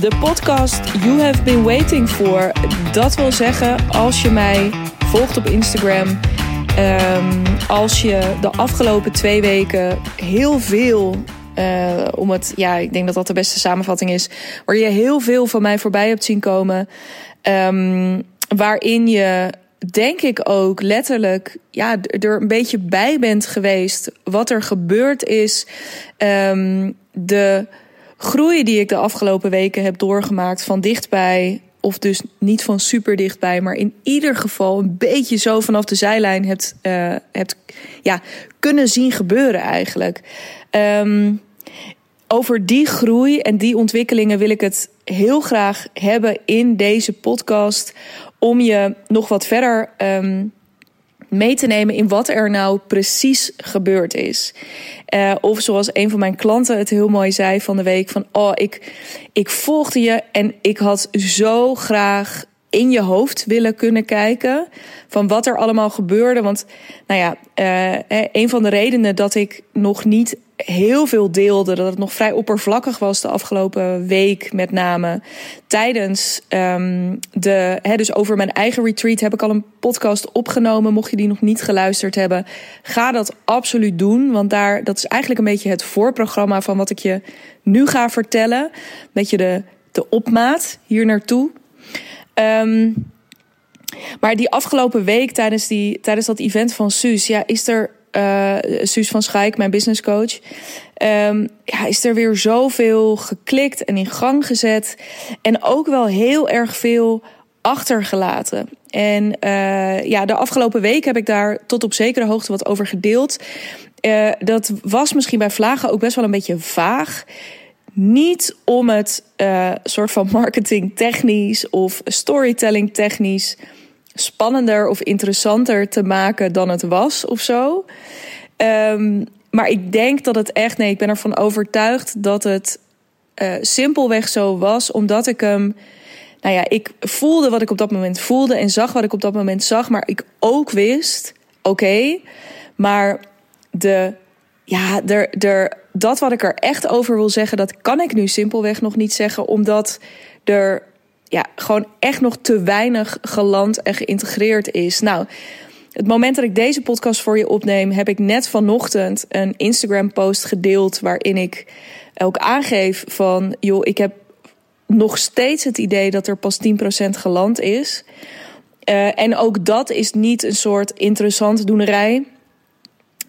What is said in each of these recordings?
de podcast You Have Been Waiting For. Dat wil zeggen, als je mij volgt op Instagram, um, als je de afgelopen twee weken heel veel uh, om het, ja, ik denk dat dat de beste samenvatting is. Waar je heel veel van mij voorbij hebt zien komen. Um, waarin je, denk ik ook letterlijk, ja, er een beetje bij bent geweest. Wat er gebeurd is. Um, de groei die ik de afgelopen weken heb doorgemaakt van dichtbij. Of dus niet van super dichtbij, maar in ieder geval een beetje zo vanaf de zijlijn hebt, uh, hebt ja, kunnen zien gebeuren eigenlijk. Um, over die groei en die ontwikkelingen wil ik het heel graag hebben in deze podcast. Om je nog wat verder um, mee te nemen in wat er nou precies gebeurd is. Uh, of zoals een van mijn klanten het heel mooi zei van de week: van oh, ik, ik volgde je en ik had zo graag in je hoofd willen kunnen kijken van wat er allemaal gebeurde. Want nou ja, uh, een van de redenen dat ik nog niet heel veel deelde, dat het nog vrij oppervlakkig was de afgelopen week, met name tijdens um, de. Hè, dus over mijn eigen retreat heb ik al een podcast opgenomen. Mocht je die nog niet geluisterd hebben, ga dat absoluut doen. Want daar, dat is eigenlijk een beetje het voorprogramma van wat ik je nu ga vertellen. Een beetje de, de opmaat hier naartoe. Um, maar die afgelopen week tijdens, die, tijdens dat event van Suus, ja, is er uh, Suus van Schaik, mijn business coach. Um, ja, is er weer zoveel geklikt en in gang gezet. En ook wel heel erg veel achtergelaten. En uh, ja, de afgelopen week heb ik daar tot op zekere hoogte wat over gedeeld. Uh, dat was misschien bij Vlagen ook best wel een beetje vaag. Niet om het uh, soort van marketing technisch of storytelling technisch spannender of interessanter te maken dan het was of zo. Um, maar ik denk dat het echt, nee, ik ben ervan overtuigd dat het uh, simpelweg zo was, omdat ik hem. Nou ja, ik voelde wat ik op dat moment voelde en zag wat ik op dat moment zag, maar ik ook wist, oké, maar de, ja, er, er, dat wat ik er echt over wil zeggen, dat kan ik nu simpelweg nog niet zeggen, omdat er ja, gewoon echt nog te weinig geland en geïntegreerd is. Nou, het moment dat ik deze podcast voor je opneem, heb ik net vanochtend een Instagram-post gedeeld waarin ik ook aangeef van, joh, ik heb nog steeds het idee dat er pas 10% geland is. Uh, en ook dat is niet een soort interessant doenerij.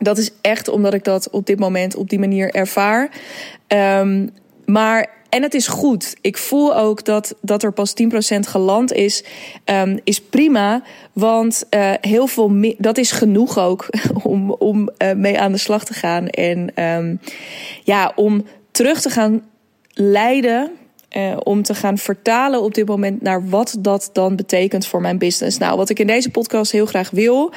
Dat is echt omdat ik dat op dit moment op die manier ervaar. Um, maar en het is goed. Ik voel ook dat, dat er pas 10% geland is. Um, is prima. Want uh, heel veel dat is genoeg ook om, om uh, mee aan de slag te gaan. En um, ja, om terug te gaan leiden. Uh, om te gaan vertalen op dit moment naar wat dat dan betekent voor mijn business. Nou, wat ik in deze podcast heel graag wil,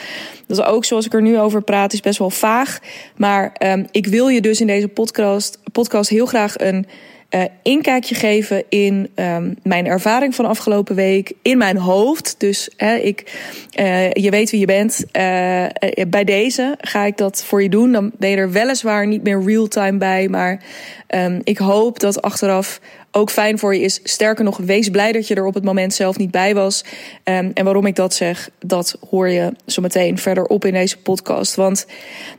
dat is ook zoals ik er nu over praat, is best wel vaag. Maar um, ik wil je dus in deze podcast, podcast heel graag een uh, inkijkje geven in um, mijn ervaring van afgelopen week, in mijn hoofd. Dus hè, ik, uh, je weet wie je bent. Bij deze ga ik dat voor je doen. Dan ben je er weliswaar niet meer real-time bij, maar um, ik hoop dat achteraf ook fijn voor je is. Sterker nog, wees blij dat je er op het moment zelf niet bij was. Um, en waarom ik dat zeg, dat hoor je zo meteen verderop in deze podcast. Want,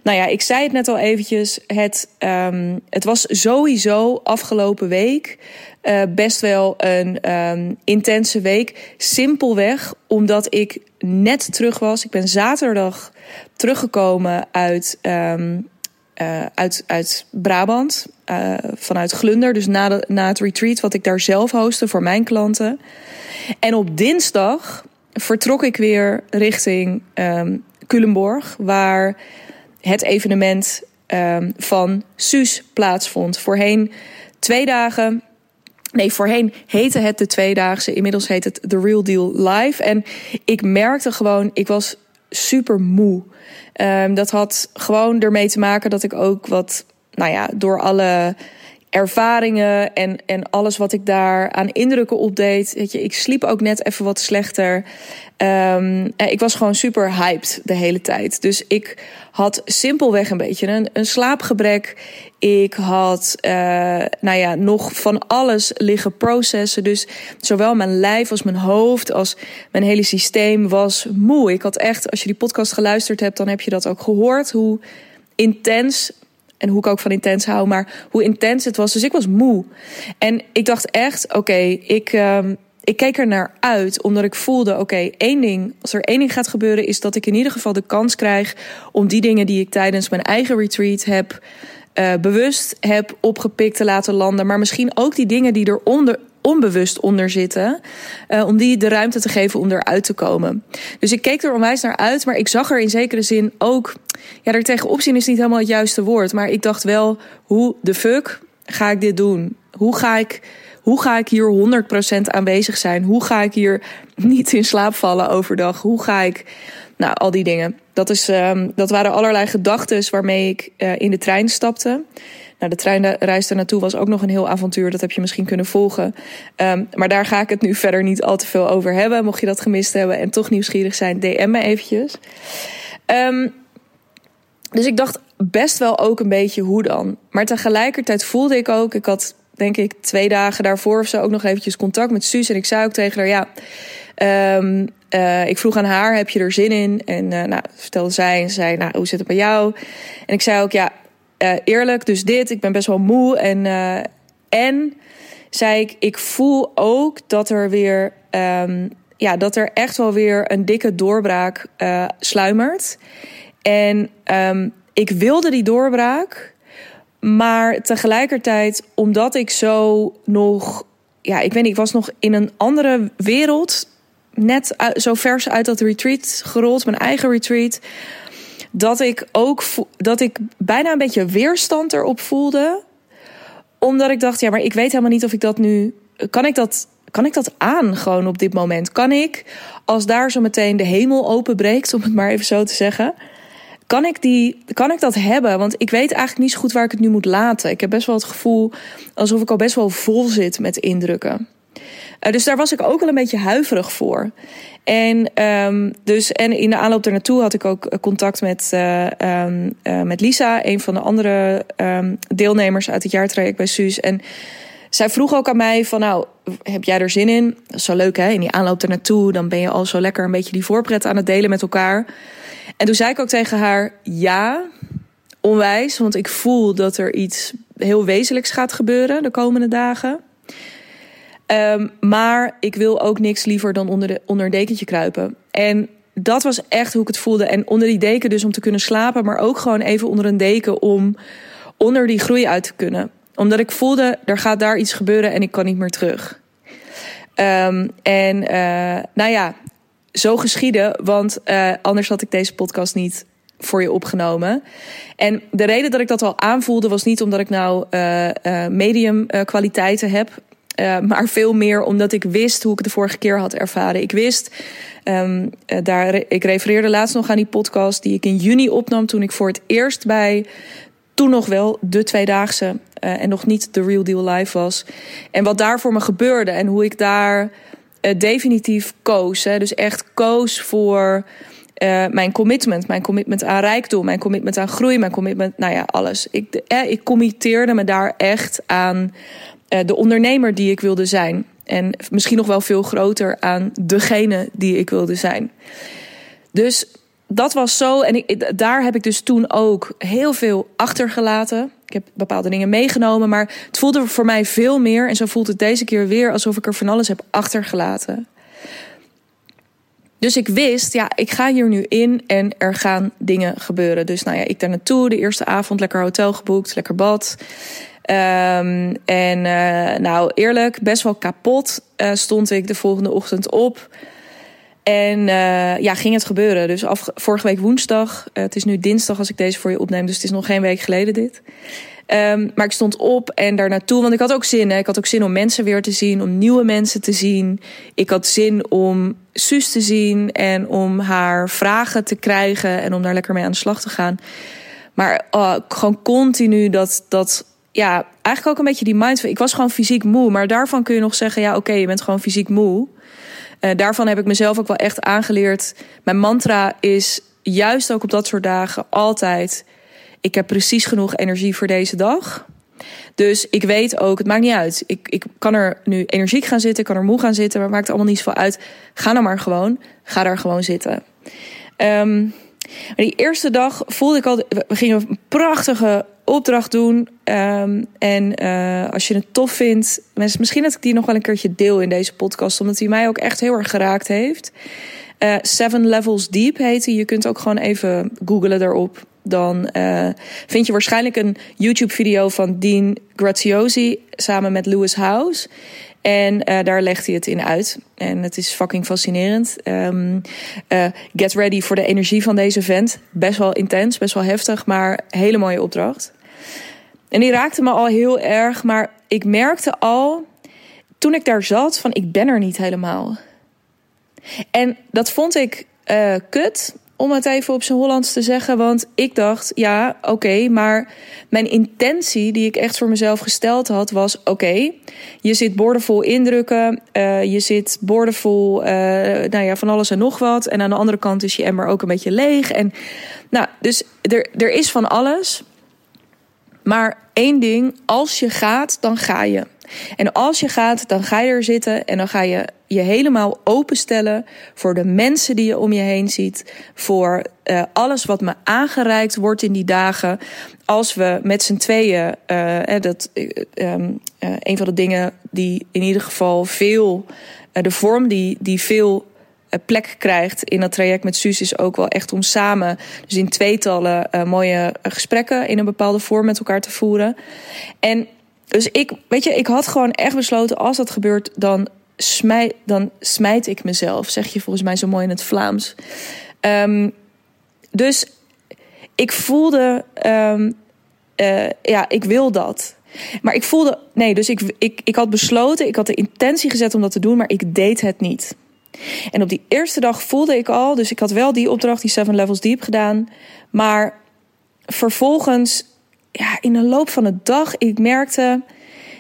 nou ja, ik zei het net al eventjes. Het, um, het was sowieso afgelopen week uh, best wel een um, intense week. Simpelweg omdat ik net terug was. Ik ben zaterdag teruggekomen uit. Uh, uit, uit Brabant, uh, vanuit Glunder. Dus na, na het retreat wat ik daar zelf hostte voor mijn klanten. En op dinsdag vertrok ik weer richting um, Culemborg, waar het evenement um, van Suus plaatsvond. Voorheen twee dagen. Nee, voorheen heette het de tweedaagse. Inmiddels heet het The Real Deal Live. En ik merkte gewoon, ik was super moe. Um, dat had gewoon ermee te maken dat ik ook wat, nou ja, door alle ervaringen en, en alles wat ik daar aan indrukken opdeed. Weet je, ik sliep ook net even wat slechter. Um, ik was gewoon super hyped de hele tijd. Dus ik had simpelweg een beetje een, een slaapgebrek. Ik had uh, nou ja, nog van alles liggen processen. Dus zowel mijn lijf als mijn hoofd als mijn hele systeem was moe. Ik had echt, als je die podcast geluisterd hebt, dan heb je dat ook gehoord. Hoe intens en hoe ik ook van intens hou, maar hoe intens het was. Dus ik was moe. En ik dacht echt, oké, ik, um, ik keek er naar uit, omdat ik voelde: oké, één ding, als er één ding gaat gebeuren, is dat ik in ieder geval de kans krijg om die dingen die ik tijdens mijn eigen retreat heb. Uh, bewust heb opgepikt te laten landen. Maar misschien ook die dingen die er onder, onbewust onder zitten. Uh, om die de ruimte te geven om eruit te komen. Dus ik keek er onwijs naar uit. Maar ik zag er in zekere zin ook. Ja, er tegenop zien is niet helemaal het juiste woord. Maar ik dacht wel: hoe de fuck ga ik dit doen? Hoe ga ik hoe ga ik hier 100% aanwezig zijn? Hoe ga ik hier niet in slaap vallen overdag? Hoe ga ik. Nou, al die dingen. Dat, is, um, dat waren allerlei gedachten waarmee ik uh, in de trein stapte. Nou, de treinreis er naartoe was ook nog een heel avontuur. Dat heb je misschien kunnen volgen. Um, maar daar ga ik het nu verder niet al te veel over hebben. Mocht je dat gemist hebben en toch nieuwsgierig zijn, DM me eventjes. Um, dus ik dacht best wel ook een beetje hoe dan. Maar tegelijkertijd voelde ik ook, ik had denk ik, twee dagen daarvoor of zo ook nog eventjes contact met Suus. En ik zei ook tegen haar, ja, um, uh, ik vroeg aan haar, heb je er zin in? En uh, nou, vertelde zij en zei, nou, hoe zit het bij jou? En ik zei ook, ja, uh, eerlijk, dus dit, ik ben best wel moe. En, en zei ik, ik voel ook dat er weer, um, ja, dat er echt wel weer een dikke doorbraak sluimert. En um, ik wilde die doorbraak. Maar tegelijkertijd, omdat ik zo nog. Ja, ik weet niet, ik was nog in een andere wereld. Net zo vers uit dat retreat gerold, mijn eigen retreat. Dat ik ook dat ik bijna een beetje weerstand erop voelde. Omdat ik dacht, ja, maar ik weet helemaal niet of ik dat nu. Kan ik dat kan ik dat aan gewoon op dit moment? Kan ik, als daar zo meteen de hemel openbreekt, om het maar even zo te zeggen, kan ik, die, kan ik dat hebben? Want ik weet eigenlijk niet zo goed waar ik het nu moet laten. Ik heb best wel het gevoel alsof ik al best wel vol zit met indrukken. Uh, dus daar was ik ook wel een beetje huiverig voor. En, um, dus, en in de aanloop naartoe had ik ook contact met, um, uh, met Lisa, een van de andere um, deelnemers uit het jaartraject bij Suus. En zij vroeg ook aan mij van nou, heb jij er zin in? Dat is zo leuk hè, in die aanloop naartoe, dan ben je al zo lekker een beetje die voorpret aan het delen met elkaar. En toen zei ik ook tegen haar: ja, onwijs. Want ik voel dat er iets heel wezenlijks gaat gebeuren de komende dagen. Um, maar ik wil ook niks liever dan onder, de, een dekentje kruipen. En dat was echt hoe ik het voelde. En onder die deken dus om te kunnen slapen, maar ook gewoon even onder een deken om onder die groei uit te kunnen. Omdat ik voelde, er gaat daar iets gebeuren en ik kan niet meer terug. Um, en uh, nou ja, zo geschieden, want uh, anders had ik deze podcast niet voor je opgenomen. En de reden dat ik dat al aanvoelde was niet omdat ik nou uh, medium kwaliteiten heb. maar veel meer omdat ik wist hoe ik de vorige keer had ervaren. Ik wist, um, daar, ik refereerde laatst nog aan die podcast die ik in juni opnam toen ik voor het eerst bij toen nog wel de tweedaagse en nog niet de real deal live was. En wat daar voor me gebeurde en hoe ik daar definitief koos. Hè. Dus echt koos voor uh, mijn commitment. Mijn commitment aan rijkdom, mijn commitment aan groei, mijn commitment, nou ja, alles. Ik, eh, ik committeerde me daar echt aan uh, de ondernemer die ik wilde zijn. En misschien nog wel veel groter aan degene die ik wilde zijn. Dus dat was zo. En ik, daar heb ik dus toen ook heel veel achtergelaten. Ik heb bepaalde dingen meegenomen, maar het voelde voor mij veel meer. En zo voelt het deze keer weer alsof ik er van alles heb achtergelaten. Dus ik wist, ja, ik ga hier nu in en er gaan dingen gebeuren. Dus nou ja, ik daar naartoe, de eerste avond lekker hotel geboekt, lekker bad. Um, en uh, nou, eerlijk, best wel kapot uh, stond ik de volgende ochtend op. En uh, ja, ging het gebeuren. Dus af, vorige week woensdag. Uh, het is nu dinsdag als ik deze voor je opneem. Dus het is nog geen week geleden dit. Um, maar ik stond op en daar naartoe. Want ik had ook zin. Hè. Ik had ook zin om mensen weer te zien. Om nieuwe mensen te zien. Ik had zin om Suus te zien. En om haar vragen te krijgen. En om daar lekker mee aan de slag te gaan. Maar uh, gewoon continu dat, dat ja, eigenlijk ook een beetje die mindset. Ik was gewoon fysiek moe, maar daarvan kun je nog zeggen: ja, oké, je bent gewoon fysiek moe. Uh, daarvan heb ik mezelf ook wel echt aangeleerd. Mijn mantra is juist ook op dat soort dagen altijd: ik heb precies genoeg energie voor deze dag. Dus ik weet ook, het maakt niet uit. Ik, ik kan er nu energiek gaan zitten, ik kan er moe gaan zitten, maar het maakt allemaal niet zoveel uit. Ga nou maar gewoon, ga daar gewoon zitten. Um, die eerste dag voelde ik al, we gingen een prachtige opdracht doen. Um, en uh, als je het tof vindt, mensen, misschien dat ik die nog wel een keertje deel in deze podcast, omdat die mij ook echt heel erg geraakt heeft. Uh, Seven Levels Deep heet hij. Je kunt ook gewoon even googlen daarop. Dan uh, vind je waarschijnlijk een YouTube-video van Dean Graziosi samen met Lewis House. En uh, daar legt hij het in uit. En het is fucking fascinerend. Um, uh, get ready voor de energie van deze vent. Best wel intens, best wel heftig, maar hele mooie opdracht. En die raakte me al heel erg, maar ik merkte al toen ik daar zat van ik ben er niet helemaal. En dat vond ik uh, kut, om het even op zijn Hollands te zeggen. Want ik dacht, ja, oké, maar mijn intentie die ik echt voor mezelf gesteld had, was: oké, je zit boordevol indrukken, uh, je zit boordevol, uh, nou ja, van alles en nog wat. En aan de andere kant is je emmer ook een beetje leeg. En nou, dus er, er is van alles. Maar één ding, als je gaat, dan ga je. En als je gaat, dan ga je er zitten en dan ga je je helemaal openstellen voor de mensen die je om je heen ziet, voor uh, alles wat me aangereikt wordt in die dagen. Als we met z'n tweeën, uh, dat uh, een van de dingen die in ieder geval veel, de vorm die, die veel plek krijgt in dat traject met Suus is ook wel echt om samen, dus in tweetallen, mooie gesprekken in een bepaalde vorm met elkaar te voeren. En dus ik, weet je, ik had gewoon echt besloten, als dat gebeurt, dan smijt, dan smijt ik mezelf. Zeg je volgens mij zo mooi in het Vlaams. Um, dus ik voelde, uh, ja, ik wil dat. Maar ik voelde, nee, dus ik, ik, ik had besloten, ik had de intentie gezet om dat te doen, maar ik deed het niet. En op die eerste dag voelde ik al, dus ik had wel die opdracht, die Seven Levels Deep gedaan. Maar vervolgens ja, in de loop van de dag, ik merkte,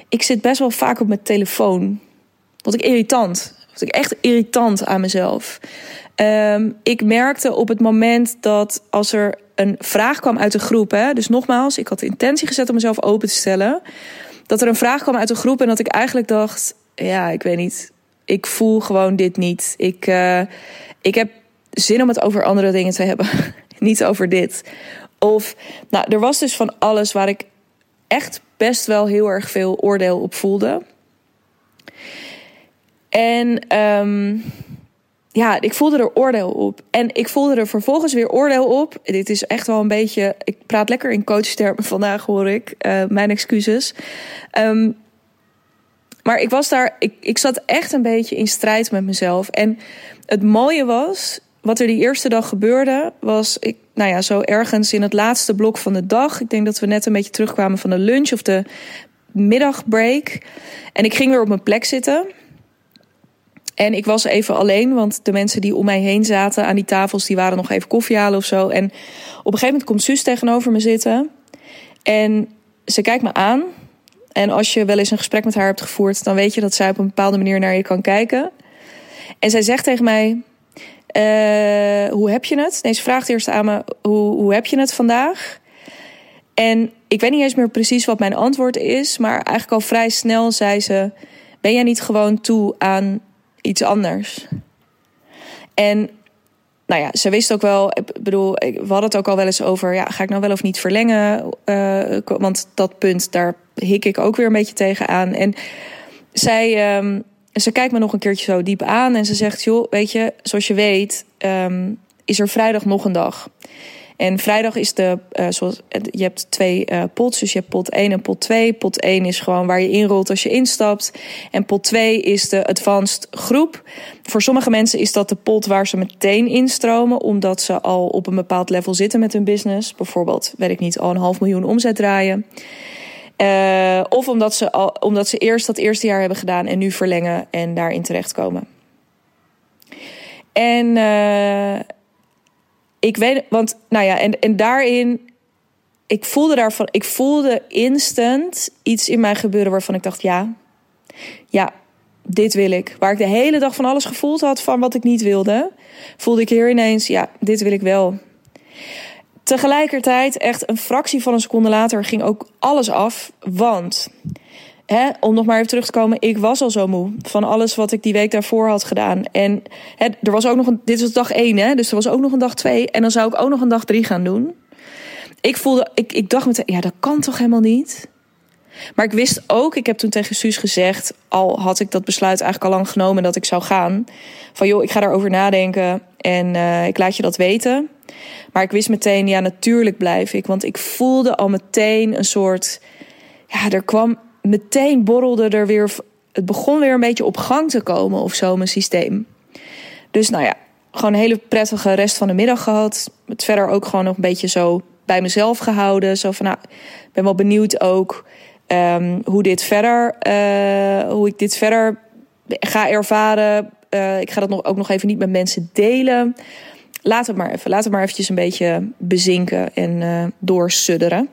ik zit best wel vaak op mijn telefoon. Wat ik irritant. Wat ik echt irritant aan mezelf. Um, ik merkte op het moment dat als er een vraag kwam uit de groep, hè, dus nogmaals, ik had de intentie gezet om mezelf open te stellen, dat er een vraag kwam uit de groep en dat ik eigenlijk dacht, ja, ik weet niet, ik voel gewoon dit niet. Ik, uh, ik heb zin om het over andere dingen te hebben, niet over dit. Of, nou, er was dus van alles waar ik echt best wel heel erg veel oordeel op voelde. En um, ja, ik voelde er oordeel op. En ik voelde er vervolgens weer oordeel op. Dit is echt wel een beetje. Ik praat lekker in coachtermen vandaag, hoor ik. Uh, mijn excuses. Um, maar ik was daar. Ik, ik zat echt een beetje in strijd met mezelf. En het mooie was wat er die eerste dag gebeurde, was ik, nou ja, zo ergens in het laatste blok van de dag. Ik denk dat we net een beetje terugkwamen van de lunch of de middagbreak. En ik ging weer op mijn plek zitten. En ik was even alleen, want de mensen die om mij heen zaten aan die tafels, die waren nog even koffie halen of zo. En op een gegeven moment komt Suus tegenover me zitten. En ze kijkt me aan. En als je wel eens een gesprek met haar hebt gevoerd, dan weet je dat zij op een bepaalde manier naar je kan kijken. En zij zegt tegen mij: uh, hoe heb je het? Nee, ze vraagt eerst aan me, hoe, hoe heb je het vandaag? En ik weet niet eens meer precies wat mijn antwoord is, maar eigenlijk al vrij snel zei ze: Ben jij niet gewoon toe aan iets anders? En nou ja, ze wist ook wel, ik bedoel, we hadden het ook al wel eens over, ja, ga ik nou wel of niet verlengen? Uh, want dat punt, daar hik ik ook weer een beetje tegen aan. En zij. En ze kijkt me nog een keertje zo diep aan en ze zegt: Joh, weet je, zoals je weet, um, is er vrijdag nog een dag. En vrijdag is de, uh, zoals, je hebt twee uh, pots, dus je hebt pot 1 en pot 2. Pot 1 is gewoon waar je inrolt als je instapt. En pot 2 is de advanced groep. Voor sommige mensen is dat de pot waar ze meteen instromen, omdat ze al op een bepaald level zitten met hun business. Bijvoorbeeld, weet ik niet, al een half miljoen omzet draaien. Uh, of omdat ze, al, omdat ze eerst dat eerste jaar hebben gedaan en nu verlengen en daarin terechtkomen. En uh, ik weet, want nou ja, en, en daarin ik voelde daarvan, ik voelde instant iets in mij gebeuren waarvan ik dacht, ja, ja, dit wil ik. Waar ik de hele dag van alles gevoeld had van wat ik niet wilde, voelde ik hier ineens, ja, dit wil ik wel. Tegelijkertijd, echt een fractie van een seconde later, ging ook alles af. Want, om nog maar even terug te komen, ik was al zo moe van alles wat ik die week daarvoor had gedaan. En er was ook nog een, dit was dag één, hè, dus er was ook nog een dag twee. En dan zou ik ook nog een dag drie gaan doen. Ik voelde, ik, ik dacht meteen, ja, dat kan toch helemaal niet? Maar ik wist ook, ik heb toen tegen Suus gezegd, al had ik dat besluit eigenlijk al lang genomen dat ik zou gaan. Van joh, ik ga daarover nadenken en uh, ik laat je dat weten. Maar ik wist meteen, ja, natuurlijk blijf ik. Want ik voelde al meteen een soort. Ja, er kwam meteen borrelde er weer. Het begon weer een beetje op gang te komen of zo, mijn systeem. Dus nou ja, gewoon een hele prettige rest van de middag gehad. Het verder ook gewoon nog een beetje zo bij mezelf gehouden. Zo van, nou, ben wel benieuwd ook um, hoe dit verder, uh, hoe ik dit verder ga ervaren. Uh, ik ga dat nog, ook nog even niet met mensen delen. Laat het maar even. Laat het maar eventjes een beetje bezinken en uh, doorsudderen.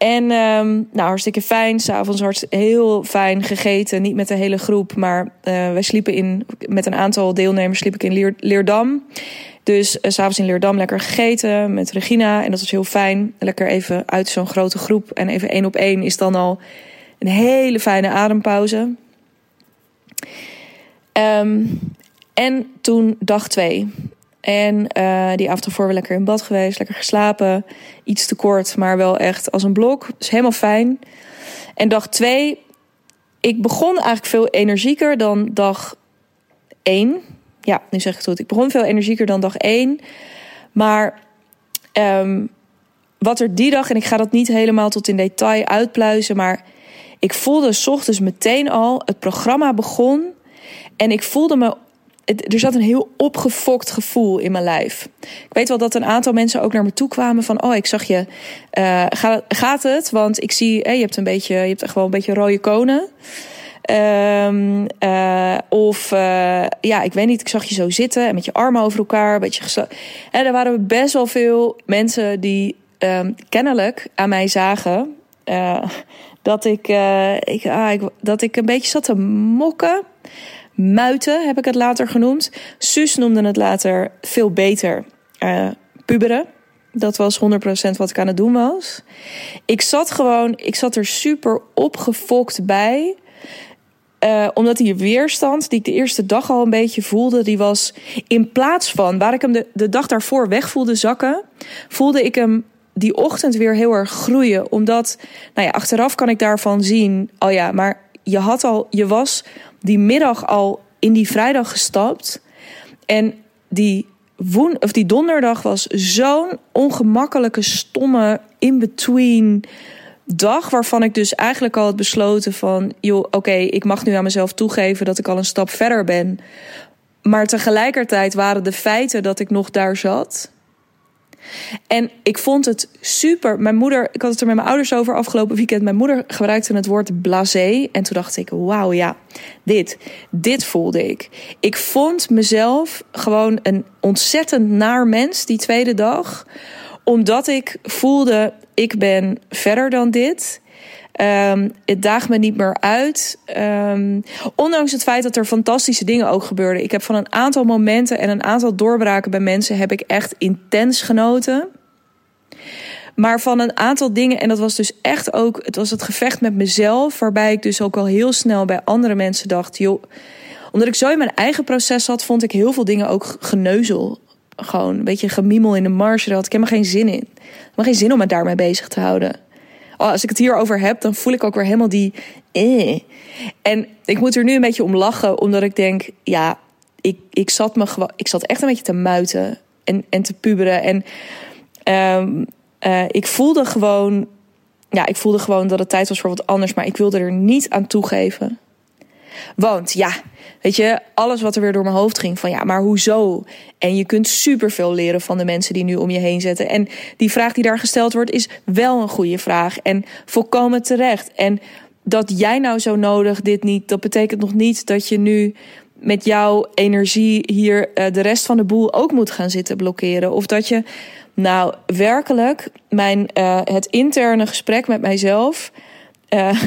En um, nou, hartstikke fijn. S'avonds hart heel fijn gegeten. Niet met de hele groep, maar uh, wij sliepen in, met een aantal deelnemers sliep ik in Leer, Leerdam. Dus uh, s'avonds in Leerdam lekker gegeten met Regina. En dat was heel fijn. Lekker even uit zo'n grote groep. En even één op één is dan al een hele fijne adempauze. Um, en toen dag twee. En uh, die avond ervoor weer lekker in bad geweest, lekker geslapen. Iets te kort, maar wel echt als een blok. Dus helemaal fijn. En dag twee, ik begon eigenlijk veel energieker dan dag één. Ja, nu zeg ik het goed. Ik begon veel energieker dan dag één. Maar um, wat er die dag, en ik ga dat niet helemaal tot in detail uitpluizen, maar ik voelde s ochtends meteen al, het programma begon. En ik voelde me er zat een heel opgefokt gevoel in mijn lijf. Ik weet wel dat een aantal mensen ook naar me toe kwamen van... oh, ik zag je, uh, gaat het? Want ik zie, je hebt een beetje, je hebt wel een beetje rode konen. Um, uh, of ja, ik weet niet, ik zag je zo zitten en met je armen over elkaar. Een beetje en er waren best wel veel mensen die um, kennelijk aan mij zagen... dat, ik, ik, ah, ik, dat ik een beetje zat te mokken muiten, heb ik het later genoemd. Suus noemde het later veel beter uh, puberen. Dat was 100% wat ik aan het doen was. Ik zat gewoon, ik zat er super opgefokt bij. Uh, omdat die weerstand die ik de eerste dag al een beetje voelde, die was in plaats van waar ik hem de, de dag daarvoor weg voelde zakken, voelde ik hem die ochtend weer heel erg groeien. Omdat, nou ja, achteraf kan ik daarvan zien, oh ja, maar je had al, je was die middag al in die vrijdag gestapt. En die, woen, of die donderdag was zo'n ongemakkelijke, stomme, in-between dag. Waarvan ik dus eigenlijk al had besloten van... joh, oké, ik mag nu aan mezelf toegeven dat ik al een stap verder ben. Maar tegelijkertijd waren de feiten dat ik nog daar zat... En ik vond het super. Mijn moeder, ik had het er met mijn ouders over afgelopen weekend. Mijn moeder gebruikte het woord blasé. En toen dacht ik, wauw, ja, dit, dit voelde ik. Ik vond mezelf gewoon een ontzettend naar mens die tweede dag. Omdat ik voelde, ik ben verder dan dit. Um, het daagt me niet meer uit. Um, ondanks het feit dat er fantastische dingen ook gebeurden. Ik heb van een aantal momenten en een aantal doorbraken bij mensen heb ik echt intens genoten. Maar van een aantal dingen, en dat was dus echt ook, het was het gevecht met mezelf, waarbij ik dus ook al heel snel bij andere mensen dacht, joh, omdat ik zo in mijn eigen proces zat, vond ik heel veel dingen ook geneuzel. Gewoon een beetje gemiemel in de marge. Daar had ik helemaal geen zin in. Helemaal geen zin om me daarmee bezig te houden. Oh, als ik het hierover heb, dan voel ik ook weer helemaal die. Eh. En ik moet er nu een beetje om lachen, omdat ik denk, ja, ik, ik zat me ik zat echt een beetje te muiten en, en te puberen. En um, uh, ik voelde gewoon, ja, ik voelde gewoon dat het tijd was voor wat anders, maar ik wilde er niet aan toegeven. Want ja, weet je, alles wat er weer door mijn hoofd ging van ja, maar hoezo? En je kunt superveel leren van de mensen die nu om je heen zetten. En die vraag die daar gesteld wordt is wel een goede vraag en volkomen terecht. En dat jij nou zo nodig dit niet, dat betekent nog niet dat je nu met jouw energie hier uh, de rest van de boel ook moet gaan zitten blokkeren. Of dat je nou werkelijk mijn, uh, het interne gesprek met mijzelf. Uh,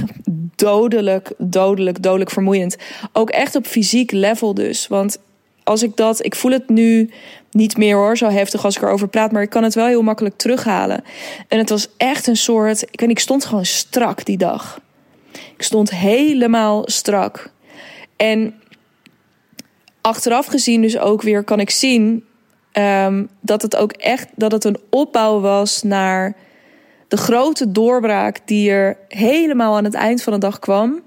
dodelijk, dodelijk, dodelijk vermoeiend. Ook echt op fysiek level dus. Want als ik dat, ik voel het nu niet meer hoor, zo heftig als ik erover praat, maar ik kan het wel heel makkelijk terughalen. En het was echt een soort, ik weet, ik stond gewoon strak die dag. Ik stond helemaal strak. En achteraf gezien dus ook weer kan ik zien um, dat het ook echt dat het een opbouw was naar de grote doorbraak die er helemaal aan het eind van de dag kwam.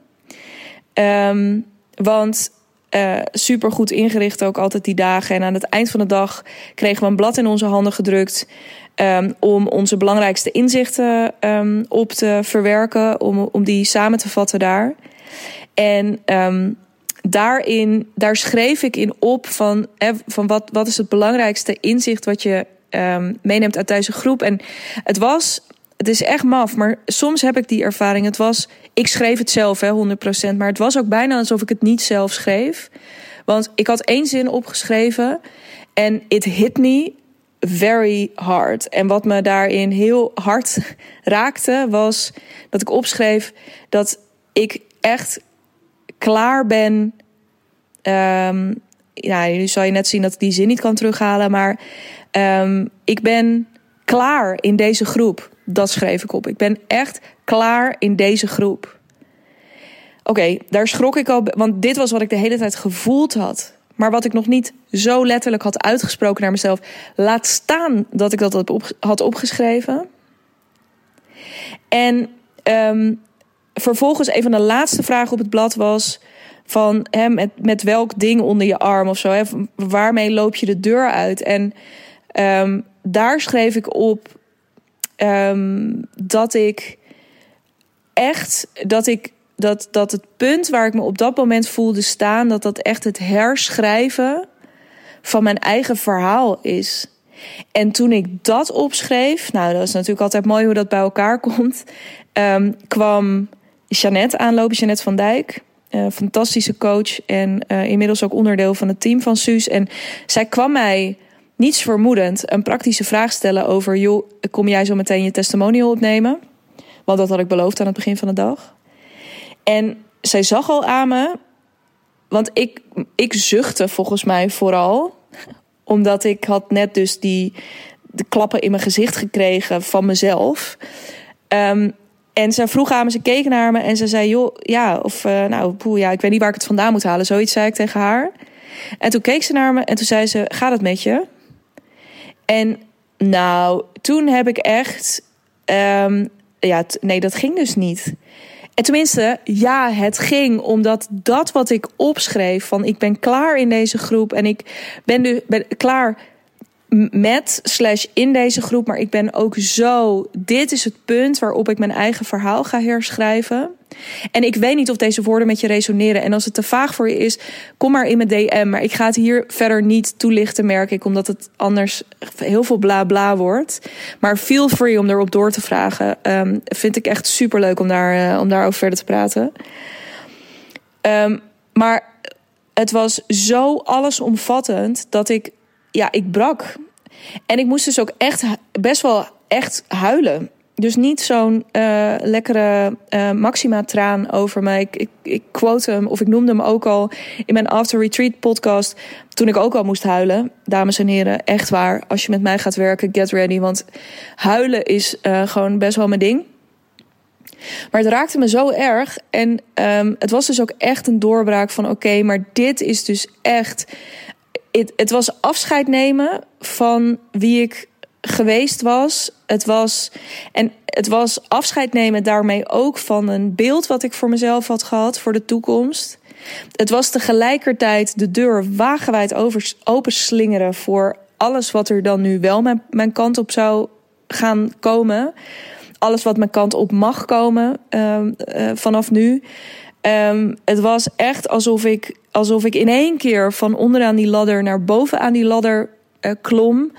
Um, want uh, super goed ingericht ook altijd die dagen. En aan het eind van de dag kregen we een blad in onze handen gedrukt. Um, om onze belangrijkste inzichten um, op te verwerken. Om, om die samen te vatten daar. En daarin, daar schreef ik in op van, van wat, wat is het belangrijkste inzicht wat je meeneemt uit deze groep. En het was het is echt maf, maar soms heb ik die ervaring. Het was, ik schreef het zelf, hè, 100%, maar het was ook bijna alsof ik het niet zelf schreef. Want ik had één zin opgeschreven en it hit me very hard. En wat me daarin heel hard raakte, was dat ik opschreef dat ik echt klaar ben. Um, nu zal je net zien dat ik die zin niet kan terughalen, maar um, ik ben klaar in deze groep. Dat schreef ik op. Ik ben echt klaar in deze groep. Oké, daar schrok ik al, want dit was wat ik de hele tijd gevoeld had. Maar wat ik nog niet zo letterlijk had uitgesproken naar mezelf. Laat staan dat ik dat had opgeschreven. En um, vervolgens een van de laatste vragen op het blad was van hè, met, met welk ding onder je arm of zo. Hè, waarmee loop je de deur uit? En um, daar schreef ik op um, dat ik echt dat ik dat, dat het punt waar ik me op dat moment voelde staan, dat dat echt het herschrijven van mijn eigen verhaal is. En toen ik dat opschreef, nou, dat is natuurlijk altijd mooi hoe dat bij elkaar komt, um, kwam Jeannette aanlopen, Jeannette van Dijk. Uh, fantastische coach en uh, inmiddels ook onderdeel van het team van Suus. En zij kwam mij niets vermoedend een praktische vraag stellen over: joh, kom jij zo meteen je testimonial opnemen? Want dat had ik beloofd aan het begin van de dag. En zij zag al aan me, want ik, ik zuchtte volgens mij vooral, omdat ik had net dus die de klappen in mijn gezicht gekregen van mezelf. Um, en ze vroeg aan me, ze keek naar me en ze zei: Joh, ja, of uh, nou, poeh, ja, ik weet niet waar ik het vandaan moet halen. Zoiets zei ik tegen haar. En toen keek ze naar me en toen zei ze: Gaat het met je? En nou, toen heb ik echt. Um, ja, nee, dat ging dus niet. En tenminste, ja, het ging omdat dat wat ik opschreef: van ik ben klaar in deze groep en ik ben, nu ben klaar met slash in deze groep, maar ik ben ook zo. Dit is het punt waarop ik mijn eigen verhaal ga herschrijven. En ik weet niet of deze woorden met je resoneren. En als het te vaag voor je is, kom maar in mijn DM. Maar ik ga het hier verder niet toelichten, merk ik, omdat het anders heel veel bla bla wordt. Maar feel free om erop door te vragen. Um, vind ik echt super leuk om, daar, uh, om daarover verder te praten. Um, maar het was zo allesomvattend dat ik, ja, ik brak. En ik moest dus ook echt best wel echt huilen. Dus niet zo'n uh, lekkere uh, Maxima-traan over mij. Ik, ik, quote hem, of ik noemde hem ook al in mijn After Retreat podcast. Toen ik ook al moest huilen. Dames en heren, echt waar. Als je met mij gaat werken, get ready. Want huilen is uh, gewoon best wel mijn ding. Maar het raakte me zo erg. En um, het was dus ook echt een doorbraak van: oké, maar dit is dus echt. Het, het was afscheid nemen van wie ik geweest was. Het was, en het was afscheid nemen daarmee ook van een beeld wat ik voor mezelf had gehad voor de toekomst. Het was tegelijkertijd de deur wagenwijd over, openslingeren voor alles wat er dan nu wel mijn, mijn kant op zou gaan komen. Alles wat mijn kant op mag komen uh, uh, vanaf nu. Um, het was echt alsof ik, alsof ik in één keer van onderaan die ladder naar boven aan die ladder uh, klom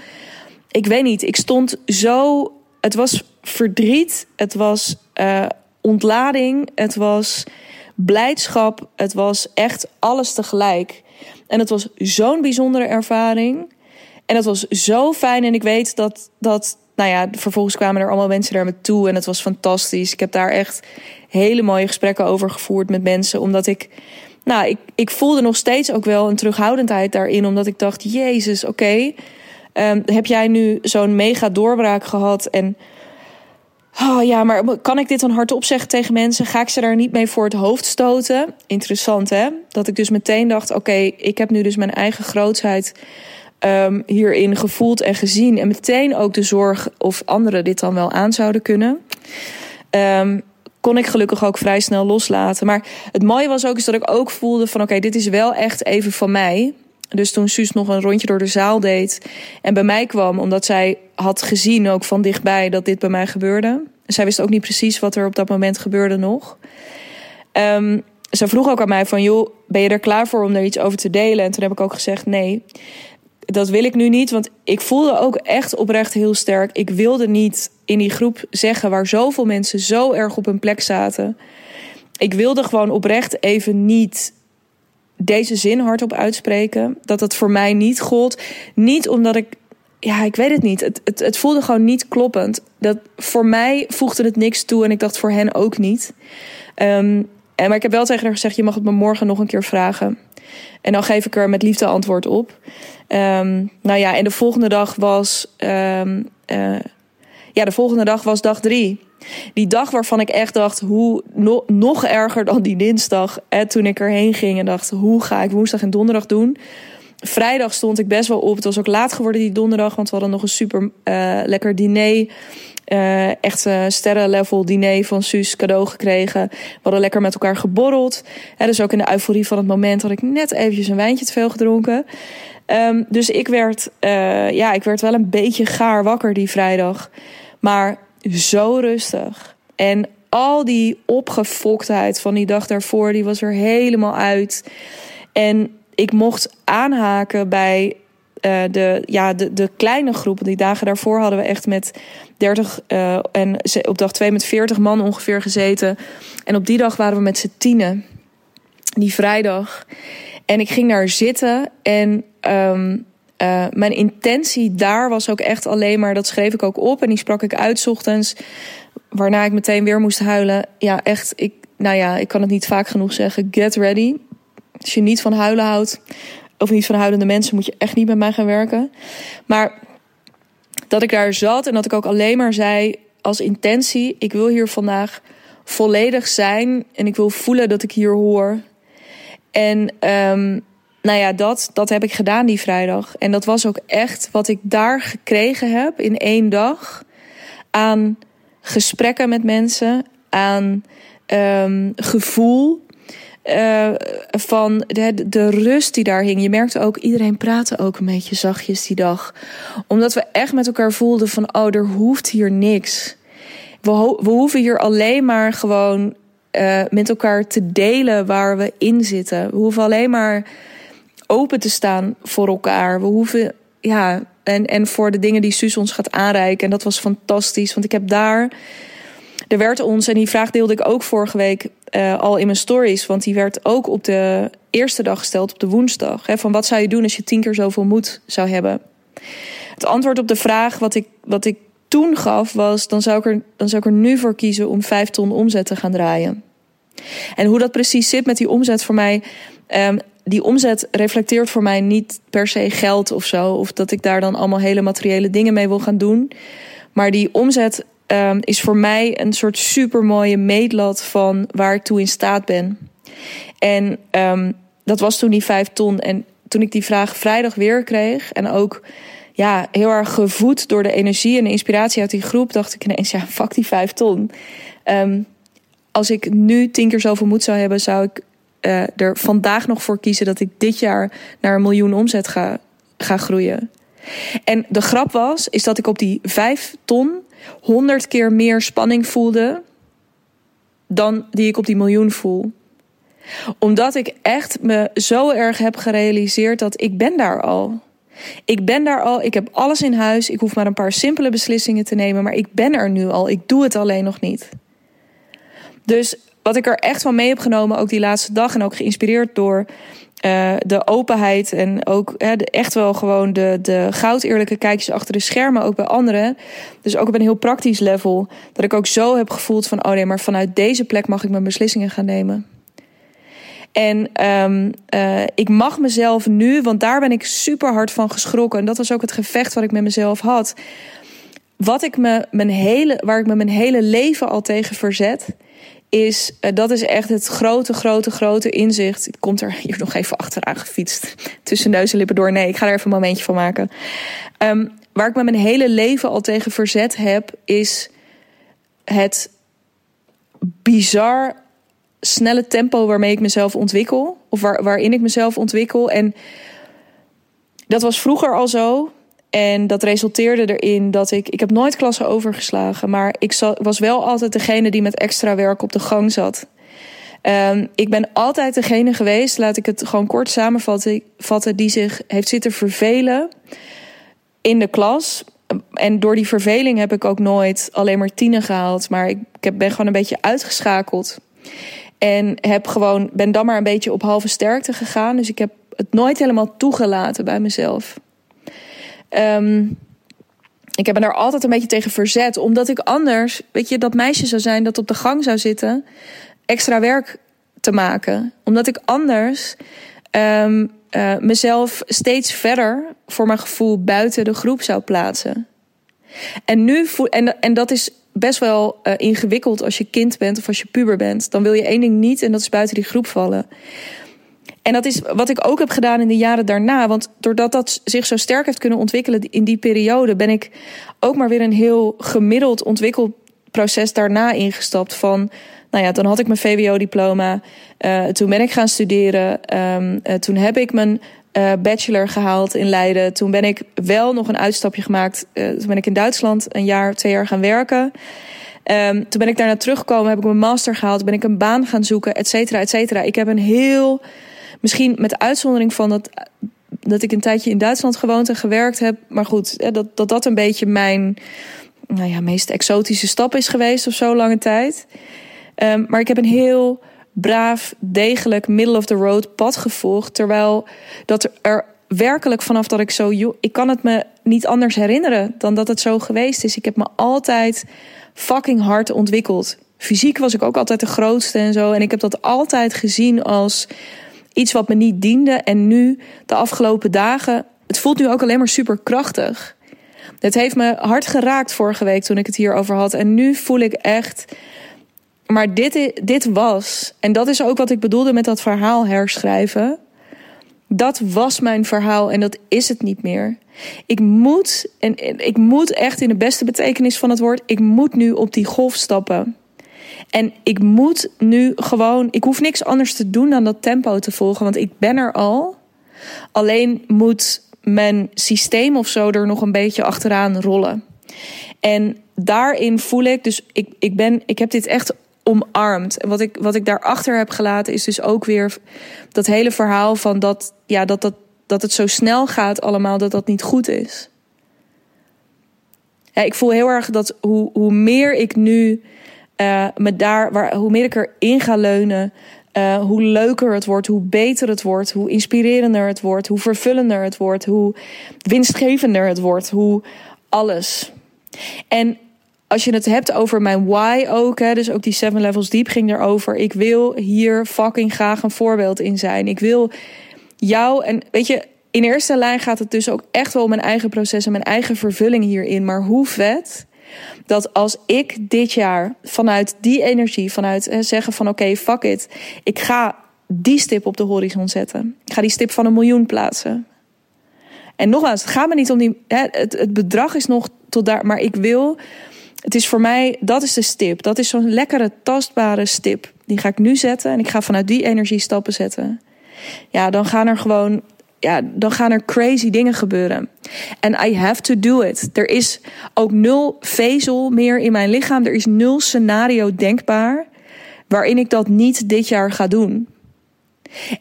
ik weet niet, ik stond zo. Het was verdriet, het was uh, ontlading, het was blijdschap, het was echt alles tegelijk. En het was zo'n bijzondere ervaring. En dat was zo fijn. En ik weet dat, dat, nou ja, vervolgens kwamen er allemaal mensen daar me toe. En het was fantastisch. Ik heb daar echt hele mooie gesprekken over gevoerd met mensen. Omdat ik, nou, ik, ik voelde nog steeds ook wel een terughoudendheid daarin. Omdat ik dacht, Jezus, oké. Ehm, heb jij nu zo'n mega doorbraak gehad? En Oh ja, maar kan ik dit dan hardop zeggen tegen mensen? Ga ik ze daar niet mee voor het hoofd stoten? Interessant hè? Dat ik dus meteen dacht: oké, ik heb nu dus mijn eigen grootsheid um, hierin gevoeld en gezien. En meteen ook de zorg of anderen dit dan wel aan zouden kunnen. Um, kon ik gelukkig ook vrij snel loslaten. Maar het mooie was ook is dat ik ook voelde van oké, dit is wel echt even van mij. Dus toen Suus nog een rondje door de zaal deed en bij mij kwam, omdat zij had gezien ook van dichtbij dat dit bij mij gebeurde. Zij wist ook niet precies wat er op dat moment gebeurde nog. Um, ze vroeg ook aan mij van, joh, ben je er klaar voor om er iets over te delen? En toen heb ik ook gezegd, nee, dat wil ik nu niet. Want ik voelde ook echt oprecht heel sterk. Ik wilde niet in die groep zeggen waar zoveel mensen zo erg op hun plek zaten. Ik wilde gewoon oprecht even niet deze zin hardop uitspreken. Dat het voor mij niet gold. Niet omdat ik. Ja, ik weet het niet. Het, het, het voelde gewoon niet kloppend. Dat, voor mij voegde het niks toe en ik dacht voor hen ook niet. Um, en, maar ik heb wel tegen haar gezegd: je mag het me morgen nog een keer vragen. En dan geef ik er met liefde antwoord op. Um, nou ja, en de volgende dag was. Um, uh, ja, de volgende dag was dag drie. Die dag waarvan ik echt dacht, hoe no, nog erger dan die dinsdag. En toen ik erheen ging en dacht, hoe ga ik woensdag en donderdag doen? Vrijdag stond ik best wel op. Het was ook laat geworden die donderdag, want we hadden nog een super lekker diner. Uh, echt een sterrenlevel diner van Suus cadeau gekregen. We hadden lekker met elkaar geborreld. He, dus ook in de euforie van het moment had ik net eventjes een wijntje te veel gedronken. Um, dus ik werd, uh, ja, ik werd wel een beetje gaar wakker die vrijdag. Maar zo rustig. En al die opgefoktheid van die dag daarvoor, die was er helemaal uit. En ik mocht aanhaken bij uh, de, ja, de, de kleine groep. Die dagen daarvoor hadden we echt met 30 uh, eh, en op dag 2 met 40 man ongeveer gezeten. En op die dag waren we met z'n tienen. Die vrijdag. En ik ging daar zitten en um, uh, mijn intentie daar was ook echt alleen maar, dat schreef ik ook op en die sprak ik uit ochtends. Waarna ik meteen weer moest huilen. Ja, echt, ik, nou ja, ik kan het niet vaak genoeg zeggen. Get ready. Als je niet van huilen houdt, of niet van huilende mensen, moet je echt niet met mij gaan werken. Maar dat ik daar zat en dat ik ook alleen maar zei als intentie: ik wil hier vandaag volledig zijn en ik wil voelen dat ik hier hoor. En um, nou ja, dat, dat heb ik gedaan die vrijdag. En dat was ook echt wat ik daar gekregen heb in één dag. Aan gesprekken met mensen, aan um, gevoel. Uh, van de, de rust die daar hing. Je merkte ook, iedereen praatte ook een beetje zachtjes die dag. Omdat we echt met elkaar voelden van, oh, er hoeft hier niks. We, we hoeven hier alleen maar gewoon uh, met elkaar te delen waar we in zitten. We hoeven alleen maar open te staan voor elkaar. We hoeven, ja, en, en voor de dingen die Suus ons gaat aanreiken. En dat was fantastisch, want ik heb daar. Er werd ons, en die vraag deelde ik ook vorige week uh, al in mijn stories, want die werd ook op de eerste dag gesteld, op de woensdag. Hè, van wat zou je doen als je tien keer zoveel moed zou hebben? Het antwoord op de vraag wat ik, wat ik toen gaf was: dan zou, ik er, dan zou ik er nu voor kiezen om vijf ton omzet te gaan draaien. En hoe dat precies zit met die omzet voor mij. Um, die omzet reflecteert voor mij niet per se geld of zo. Of dat ik daar dan allemaal hele materiële dingen mee wil gaan doen. Maar die omzet um, is voor mij een soort supermooie meetlat van waar ik toe in staat ben. En um, dat was toen die vijf ton. En toen ik die vraag vrijdag weer kreeg en ook ja, heel erg gevoed door de energie en de inspiratie uit die groep, dacht ik ineens, ja, fuck die vijf ton. Um, als ik nu tien keer zoveel moed zou hebben, zou ik uh, er vandaag nog voor kiezen dat ik dit jaar naar een miljoen omzet ga, ga groeien. En de grap was, is dat ik op die vijf ton honderd keer meer spanning voelde dan die ik op die miljoen voel. Omdat ik echt me zo erg heb gerealiseerd dat ik ben daar al. Ik ben daar al, ik heb alles in huis, ik hoef maar een paar simpele beslissingen te nemen, maar ik ben er nu al, ik doe het alleen nog niet. Dus wat ik er echt van mee heb genomen, ook die laatste dag en ook geïnspireerd door uh, de openheid en ook hè, de, echt wel gewoon de, de goud eerlijke kijkjes achter de schermen, ook bij anderen. Dus ook op een heel praktisch level. Dat ik ook zo heb gevoeld van, oh nee, maar vanuit deze plek mag ik mijn beslissingen gaan nemen. En um, ik mag mezelf nu, want daar ben ik super hard van geschrokken. En dat was ook het gevecht wat ik met mezelf had. Wat ik me mijn hele, waar ik me mijn hele leven al tegen verzet, is, uh, dat is echt het grote, grote, grote inzicht. Het komt er hier nog even achteraan gefietst. Tussen neus en lippen door. Nee, ik ga er even een momentje van maken. Um, waar ik me mijn hele leven al tegen verzet heb, is het bizar snelle tempo waarmee ik mezelf ontwikkel. Of waar, waarin ik mezelf ontwikkel. En dat was vroeger al zo. En dat resulteerde erin dat ik. Ik heb nooit klassen overgeslagen. Maar ik was wel altijd degene die met extra werk op de gang zat. Um, ik ben altijd degene geweest, laat ik het gewoon kort samenvatten, die zich heeft zitten vervelen in de klas. En door die verveling heb ik ook nooit alleen maar tienen gehaald. Maar ik, ik ben gewoon een beetje uitgeschakeld. En heb gewoon, ben dan maar een beetje op halve sterkte gegaan. Dus ik heb het nooit helemaal toegelaten bij mezelf. Um, ik heb me daar altijd een beetje tegen verzet. Omdat ik anders, weet je, dat meisje zou zijn dat op de gang zou zitten. extra werk te maken. Omdat ik anders um, uh, mezelf steeds verder, voor mijn gevoel, buiten de groep zou plaatsen. En nu voel, en, en dat is best wel uh, ingewikkeld als je kind bent of als je puber bent. Dan wil je één ding niet en dat is buiten die groep vallen. En dat is wat ik ook heb gedaan in de jaren daarna. Want doordat dat zich zo sterk heeft kunnen ontwikkelen in die periode, ben ik ook maar weer een heel gemiddeld ontwikkelproces daarna ingestapt. Van, nou ja, dan had ik mijn VWO-diploma. Uh, toen ben ik gaan studeren. Um, uh, toen heb ik mijn uh, bachelor gehaald in Leiden. Toen ben ik wel nog een uitstapje gemaakt. Toen ben ik in Duitsland een jaar, twee jaar gaan werken. Um, toen ben ik daarna teruggekomen, heb ik mijn master gehaald, ben ik een baan gaan zoeken, et cetera, et cetera. Ik heb een heel, misschien met uitzondering van dat, dat ik een tijdje in Duitsland gewoond en gewerkt heb. Maar goed, dat dat, dat een beetje mijn nou ja, meest exotische stap is geweest of zo lange tijd. Um, maar ik heb een heel braaf, degelijk, middle of the road pad gevolgd. Terwijl dat er werkelijk vanaf dat ik zo. Ik kan het me niet anders herinneren dan dat het zo geweest is. Ik heb me altijd fucking hard ontwikkeld. Fysiek was ik ook altijd de grootste en zo. En ik heb dat altijd gezien als iets wat me niet diende. En nu, de afgelopen dagen, het voelt nu ook alleen maar super krachtig. Het heeft me hard geraakt vorige week toen ik het hierover had. En nu voel ik echt maar dit, dit was, en dat is ook wat ik bedoelde met dat verhaal herschrijven. Dat was mijn verhaal en dat is het niet meer. Ik moet, en ik moet echt in de beste betekenis van het woord, ik moet nu op die golf stappen. En ik moet nu gewoon, ik hoef niks anders te doen dan dat tempo te volgen, want ik ben er al. Alleen moet mijn systeem of zo er nog een beetje achteraan rollen. En daarin voel ik, dus ik, ik, ben, ik heb dit echt omarmd. En wat ik, wat ik daarachter heb gelaten is dus ook weer dat hele verhaal van dat, ja, dat, dat, dat het zo snel gaat allemaal, dat dat niet goed is. Ja, ik voel heel erg dat hoe, hoe meer ik nu uh, me daar, waar, hoe meer ik erin ga leunen, uh, hoe leuker het wordt, hoe beter het wordt, hoe inspirerender het wordt, hoe vervullender het wordt, hoe winstgevender het wordt, hoe alles. En als je het hebt over mijn why ook, hè, dus ook die seven levels diep ging erover. Ik wil hier fucking graag een voorbeeld in zijn. Ik wil jou en weet je, in eerste lijn gaat het dus ook echt wel om mijn eigen proces en mijn eigen vervulling hierin. Maar hoe vet dat als ik dit jaar vanuit die energie, vanuit hè, zeggen van oké, fuck it, ik ga die stip op de horizon zetten. Ik ga die stip van een miljoen plaatsen. En nogmaals, het gaat me niet om die. Hè, het, het bedrag is nog tot daar, maar ik wil het is voor mij, dat is de stip. Dat is zo'n lekkere, tastbare stip. Die ga ik nu zetten en ik ga vanuit die energie stappen zetten. Ja, dan gaan er gewoon, ja, dan gaan er crazy dingen gebeuren. En I have to do it. Er is ook nul vezel meer in mijn lichaam. Er is nul scenario denkbaar waarin ik dat niet dit jaar ga doen.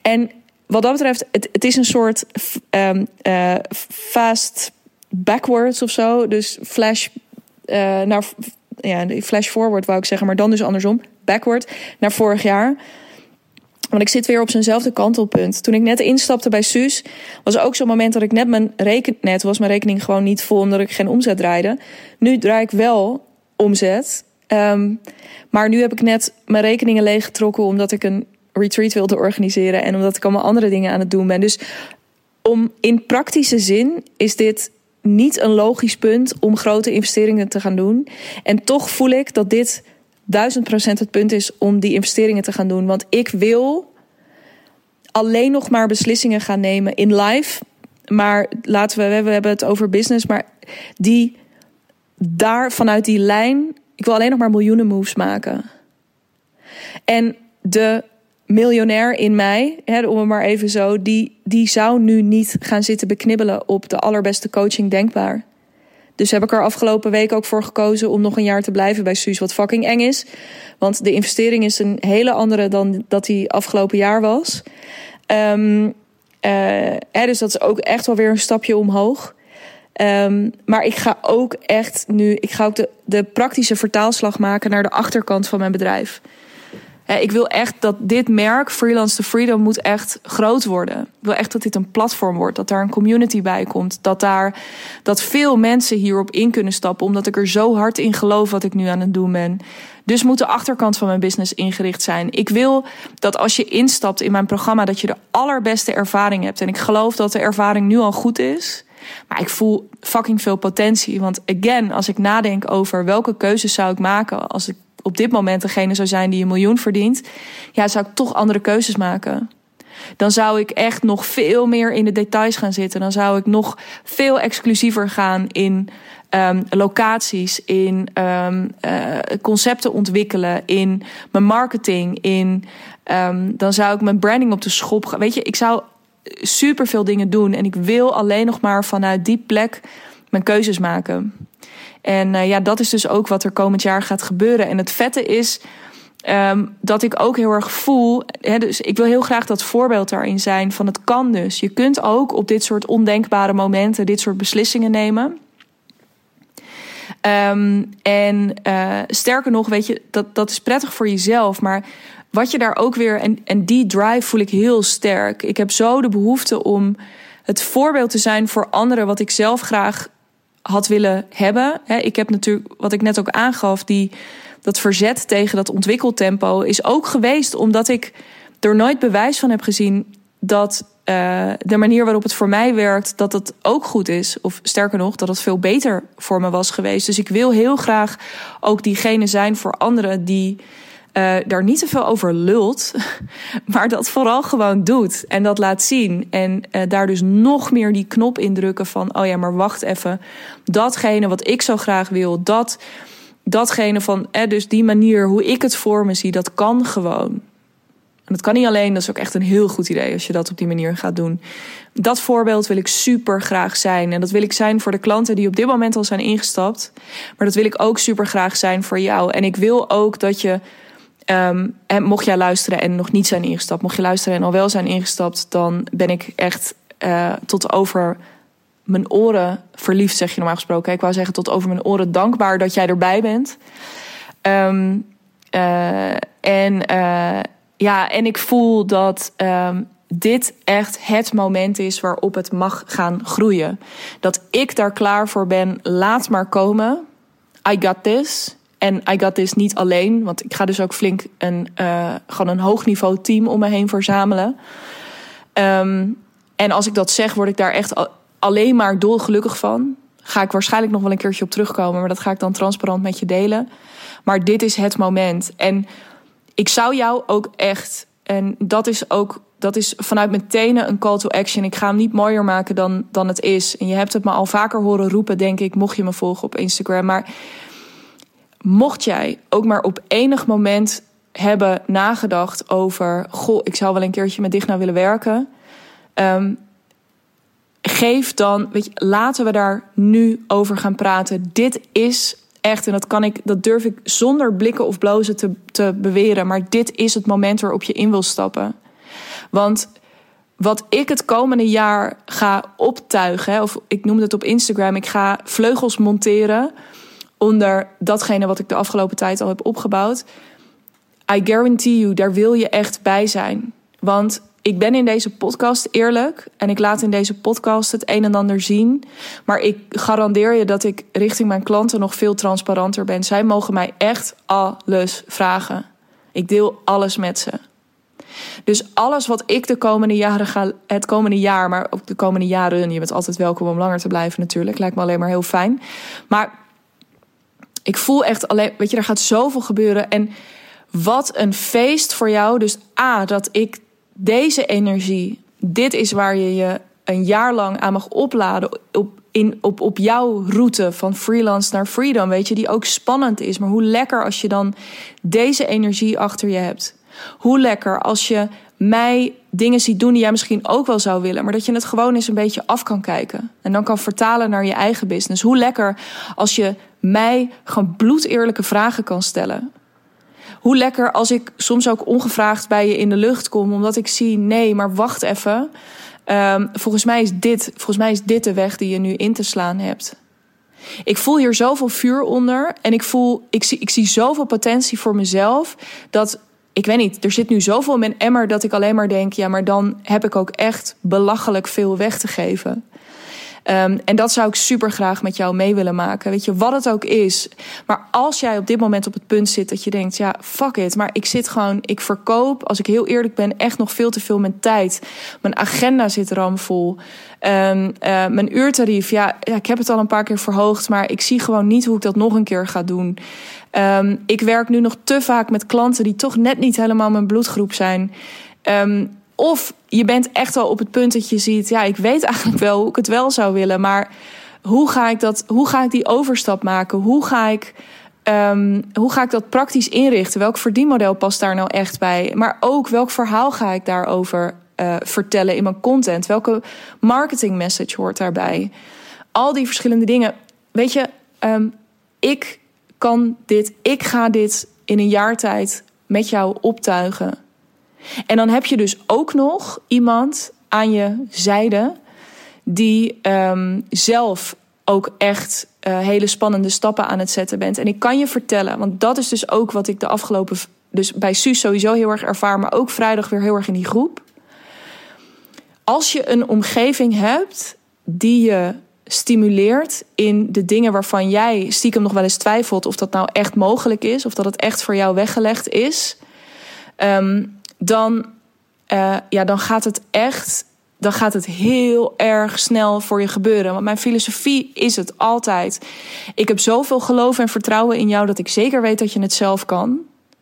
En wat dat betreft, het, het is een soort um, uh, fast backwards of zo. Dus flash uh, naar ja, flash forward wou ik zeggen, maar dan dus andersom, backward naar vorig jaar. Want ik zit weer op zijnzelfde kantelpunt. Toen ik net instapte bij Suus, was ook zo'n moment dat ik net mijn rekening. Net was mijn rekening gewoon niet vol omdat ik geen omzet draaide. Nu draai ik wel omzet. Ehm, maar nu heb ik net mijn rekeningen leeggetrokken omdat ik een retreat wilde organiseren en omdat ik allemaal andere dingen aan het doen ben. Dus om in praktische zin is dit niet een logisch punt om grote investeringen te gaan doen. En toch voel ik dat dit duizend procent het punt is om die investeringen te gaan doen. Want ik wil alleen nog maar beslissingen gaan nemen in live. Maar laten we, we hebben het over business, maar die daar vanuit die lijn, ik wil alleen nog maar miljoenen moves maken. En de miljonair in mij, hè, om het maar even zo, die, die zou nu niet gaan zitten beknibbelen op de allerbeste coaching denkbaar. Dus heb ik er afgelopen week ook voor gekozen om nog een jaar te blijven bij Suus, wat fucking eng is. Want de investering is een hele andere dan dat die afgelopen jaar was. Um, dus dat is ook echt wel weer een stapje omhoog. Um, maar ik ga ook echt nu, ik ga ook de, de praktische vertaalslag maken naar de achterkant van mijn bedrijf ik wil echt dat dit merk, Freelance to Freedom, moet echt groot worden. Ik wil echt dat dit een platform wordt, dat daar een community bij komt. Dat, daar, dat veel mensen hierop in kunnen stappen, omdat ik er zo hard in geloof wat ik nu aan het doen ben. Dus moet de achterkant van mijn business ingericht zijn. Ik wil dat als je instapt in mijn programma, dat je de allerbeste ervaring hebt. En ik geloof dat de ervaring nu al goed is. Maar ik voel fucking veel potentie. Want again, als ik nadenk over welke keuzes zou ik maken als ik op dit moment degene zou zijn die een miljoen verdient, ja, zou ik toch andere keuzes maken. Dan zou ik echt nog veel meer in de details gaan zitten. Dan zou ik nog veel exclusiever gaan in um, locaties, in um, uh, concepten ontwikkelen, in mijn marketing, in. Um, dan zou ik mijn branding op de schop gaan. Weet je, ik zou super veel dingen doen en ik wil alleen nog maar vanuit die plek mijn keuzes maken. En uh, ja, dat is dus ook wat er komend jaar gaat gebeuren. En het vette is um, dat ik ook heel erg voel. Hè, dus ik wil heel graag dat voorbeeld daarin zijn van het kan dus. Je kunt ook op dit soort ondenkbare momenten dit soort beslissingen nemen. Um, en uh, sterker nog, weet je, dat, dat is prettig voor jezelf. Maar wat je daar ook weer. En, en die drive voel ik heel sterk. Ik heb zo de behoefte om het voorbeeld te zijn voor anderen, wat ik zelf graag had willen hebben. Ik heb natuurlijk, wat ik net ook aangaf, die, dat verzet tegen dat ontwikkeltempo is ook geweest omdat ik er nooit bewijs van heb gezien dat uh, de manier waarop het voor mij werkt, dat het ook goed is. Of sterker nog, dat het veel beter voor me was geweest. Dus ik wil heel graag ook diegene zijn voor anderen die uh, daar niet te veel over lult, maar dat vooral gewoon doet en dat laat zien. En uh, daar dus nog meer die knop indrukken van: oh ja, maar wacht even. Datgene wat ik zo graag wil, dat, datgene van, eh, dus die manier hoe ik het voor me zie, dat kan gewoon. En dat kan niet alleen, dat is ook echt een heel goed idee als je dat op die manier gaat doen. Dat voorbeeld wil ik super graag zijn. En dat wil ik zijn voor de klanten die op dit moment al zijn ingestapt. Maar dat wil ik ook super graag zijn voor jou. En ik wil ook dat je Um, en mocht jij luisteren en nog niet zijn ingestapt, mocht je luisteren en al wel zijn ingestapt, dan ben ik echt uh, tot over mijn oren verliefd, zeg je normaal gesproken. Ik wou zeggen tot over mijn oren dankbaar dat jij erbij bent. Um, uh, en uh, ja, en ik voel dat um, dit echt het moment is waarop het mag gaan groeien. Dat ik daar klaar voor ben, laat maar komen. I got this. En I got this niet alleen, want ik ga dus ook flink een, uh, gewoon een hoog niveau team om me heen verzamelen. Um, en als ik dat zeg, word ik daar echt alleen maar dolgelukkig van. Ga ik waarschijnlijk nog wel een keertje op terugkomen, maar dat ga ik dan transparant met je delen. Maar dit is het moment. En ik zou jou ook echt, en dat is ook, dat is vanuit mijn tenen een call to action. Ik ga hem niet mooier maken dan, dan het is. En je hebt het me al vaker horen roepen, denk ik, mocht je me volgen op Instagram. Maar mocht jij ook maar op enig moment hebben nagedacht over: Goh, ik zou wel een keertje met Digna willen werken. Um, geef dan, weet je, laten we daar nu over gaan praten. Dit is echt, en dat kan ik, dat durf ik zonder blikken of blozen te, te beweren. Maar dit is het moment waarop je in wil stappen. Want wat ik het komende jaar ga optuigen, of ik noem het op Instagram, ik ga vleugels monteren onder datgene wat ik de afgelopen tijd al heb opgebouwd. I guarantee you, daar wil je echt bij zijn. Want ik ben in deze podcast eerlijk en ik laat in deze podcast het een en ander zien. Maar ik garandeer je dat ik richting mijn klanten nog veel transparanter ben. Zij mogen mij echt alles vragen. Ik deel alles met ze. Dus alles wat ik de komende jaren ga, het komende jaar, maar ook de komende jaren, je bent altijd welkom om langer te blijven natuurlijk, lijkt me alleen maar heel fijn. Maar ik voel echt alleen, weet je, er gaat zoveel gebeuren en wat een feest voor jou. Dus A, dat ik deze energie, dit is waar je je een jaar lang aan mag opladen op, in, op, op jouw route van freelance naar freedom, weet je, die ook spannend is. Maar hoe lekker als je dan deze energie achter je hebt. Hoe lekker als je mij dingen ziet doen die jij misschien ook wel zou willen, maar dat je het gewoon eens een beetje af kan kijken en dan kan vertalen naar je eigen business. Hoe lekker als je mij gewoon bloedeerlijke vragen kan stellen. Hoe lekker als ik soms ook ongevraagd bij je in de lucht kom, omdat ik zie, nee, maar wacht even. Um, volgens, mij is dit, volgens mij is dit de weg die je nu in te slaan hebt. Ik voel hier zoveel vuur onder en ik voel, ik zie, ik zie zoveel potentie voor mezelf dat ik weet niet, er zit nu zoveel in mijn emmer dat ik alleen maar denk, ja, maar dan heb ik ook echt belachelijk veel weg te geven. Um, en dat zou ik super graag met jou mee willen maken. Weet je, wat het ook is. Maar als jij op dit moment op het punt zit dat je denkt: ja, fuck it. Maar ik zit gewoon, ik verkoop, als ik heel eerlijk ben, echt nog veel te veel mijn tijd. Mijn agenda zit ramvol. Um, uh, mijn uurtarief, ja, ik heb het al een paar keer verhoogd. Maar ik zie gewoon niet hoe ik dat nog een keer ga doen. Um, ik werk nu nog te vaak met klanten die toch net niet helemaal mijn bloedgroep zijn. Of je bent echt al op het punt dat je ziet, ja, ik weet eigenlijk wel hoe ik het wel zou willen, maar hoe ga ik, dat, hoe ga ik die overstap maken? Hoe ga ik, um, hoe ga ik dat praktisch inrichten? Welk verdienmodel past daar nou echt bij? Maar ook welk verhaal ga ik daarover uh, vertellen in mijn content? Welke marketing message hoort daarbij? Al die verschillende dingen. Weet je, um, ik kan dit, ik ga dit in een jaar tijd met jou optuigen. En dan heb je dus ook nog iemand aan je zijde die um, zelf ook echt uh, hele spannende stappen aan het zetten bent. En ik kan je vertellen, want dat is dus ook wat ik de afgelopen, dus bij Suus sowieso heel erg ervaar, maar ook vrijdag weer heel erg in die groep. Als je een omgeving hebt die je stimuleert in de dingen waarvan jij stiekem nog wel eens twijfelt of dat nou echt mogelijk is, of dat het echt voor jou weggelegd is, um, dan, uh, ja, dan gaat het echt. Dan gaat het heel erg snel voor je gebeuren. Want mijn filosofie is het altijd. Ik heb zoveel geloof en vertrouwen in jou dat ik zeker weet dat je het zelf kan.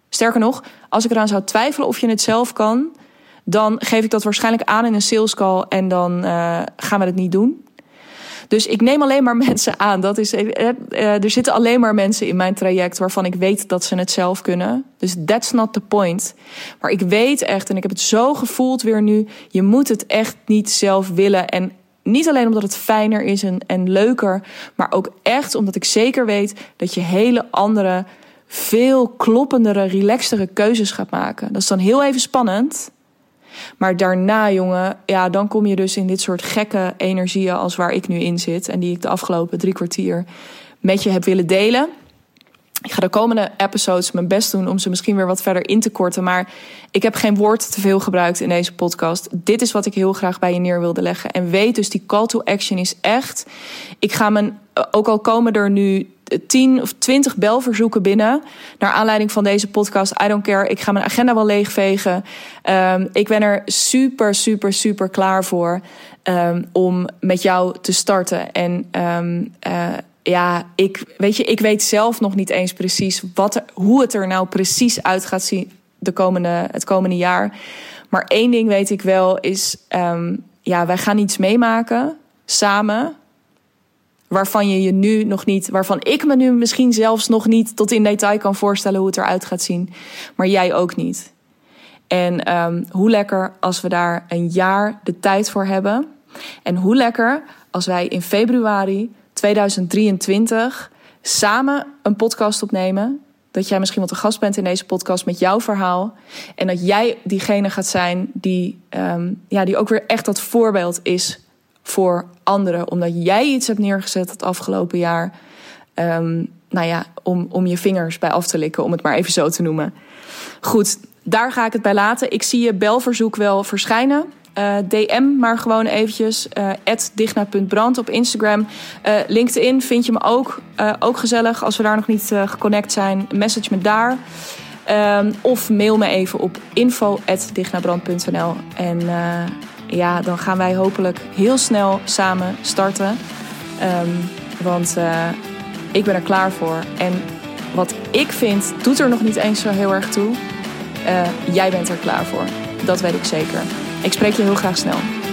Sterker nog, als ik eraan zou twijfelen of je het zelf kan, dan geef ik dat waarschijnlijk aan in een sales call en dan uh, gaan we het niet doen. Dus ik neem alleen maar mensen aan. Dat is, eh, eh, er zitten alleen maar mensen in mijn traject waarvan ik weet dat ze het zelf kunnen. Dus that's not the point. Maar ik weet echt, en ik heb het zo gevoeld weer nu, je moet het echt niet zelf willen. En niet alleen omdat het fijner is en, en leuker, maar ook echt omdat ik zeker weet dat je hele andere, veel kloppendere, relaxtere keuzes gaat maken. Dat is dan heel even spannend. Maar daarna, jongen, ja, dan kom je dus in dit soort gekke energieën als waar ik nu in zit. En die ik de afgelopen drie kwartier met je heb willen delen. Ik ga de komende episodes mijn best doen om ze misschien weer wat verder in te korten. Maar ik heb geen woord te veel gebruikt in deze podcast. Dit is wat ik heel graag bij je neer wilde leggen. En weet dus, die call to action is echt. Ik ga mijn, ook al komen er nu 10 of 20 belverzoeken binnen. Naar aanleiding van deze podcast. I don't care. Ik ga mijn agenda wel leegvegen. Um, ik ben er super, super, super klaar voor. Um, om met jou te starten. En um, uh, ja, ik weet, je, ik weet zelf nog niet eens precies wat er, hoe het er nou precies uit gaat zien de komende, het komende jaar. Maar één ding weet ik wel is, ja, wij gaan iets meemaken samen. Waarvan je je nu nog niet, waarvan ik me nu misschien zelfs nog niet tot in detail kan voorstellen hoe het eruit gaat zien. Maar jij ook niet. En um, hoe lekker als we daar een jaar de tijd voor hebben. En hoe lekker als wij in februari 2023 samen een podcast opnemen. Dat jij misschien wel te gast bent in deze podcast met jouw verhaal. En dat jij diegene gaat zijn die, um, ja, die ook weer echt dat voorbeeld is voor anderen. Omdat jij iets hebt neergezet het afgelopen jaar. Um, nou ja, om, om je vingers bij af te likken, om het maar even zo te noemen. Goed, daar ga ik het bij laten. Ik zie je belverzoek wel verschijnen. Eh, DM maar gewoon eventjes. Uh, digna.brand op Instagram. Uh, LinkedIn vind je me ook. ook gezellig als we daar nog niet geconnect zijn. Message me daar. Um, of mail me even op info.dignabrand.nl. En ja, dan gaan wij hopelijk heel snel samen starten. Um, want ik ben er klaar voor. En wat ik vind, doet er nog niet eens zo heel erg toe. jij bent er klaar voor. Dat weet ik zeker. Ik spreek je heel graag snel.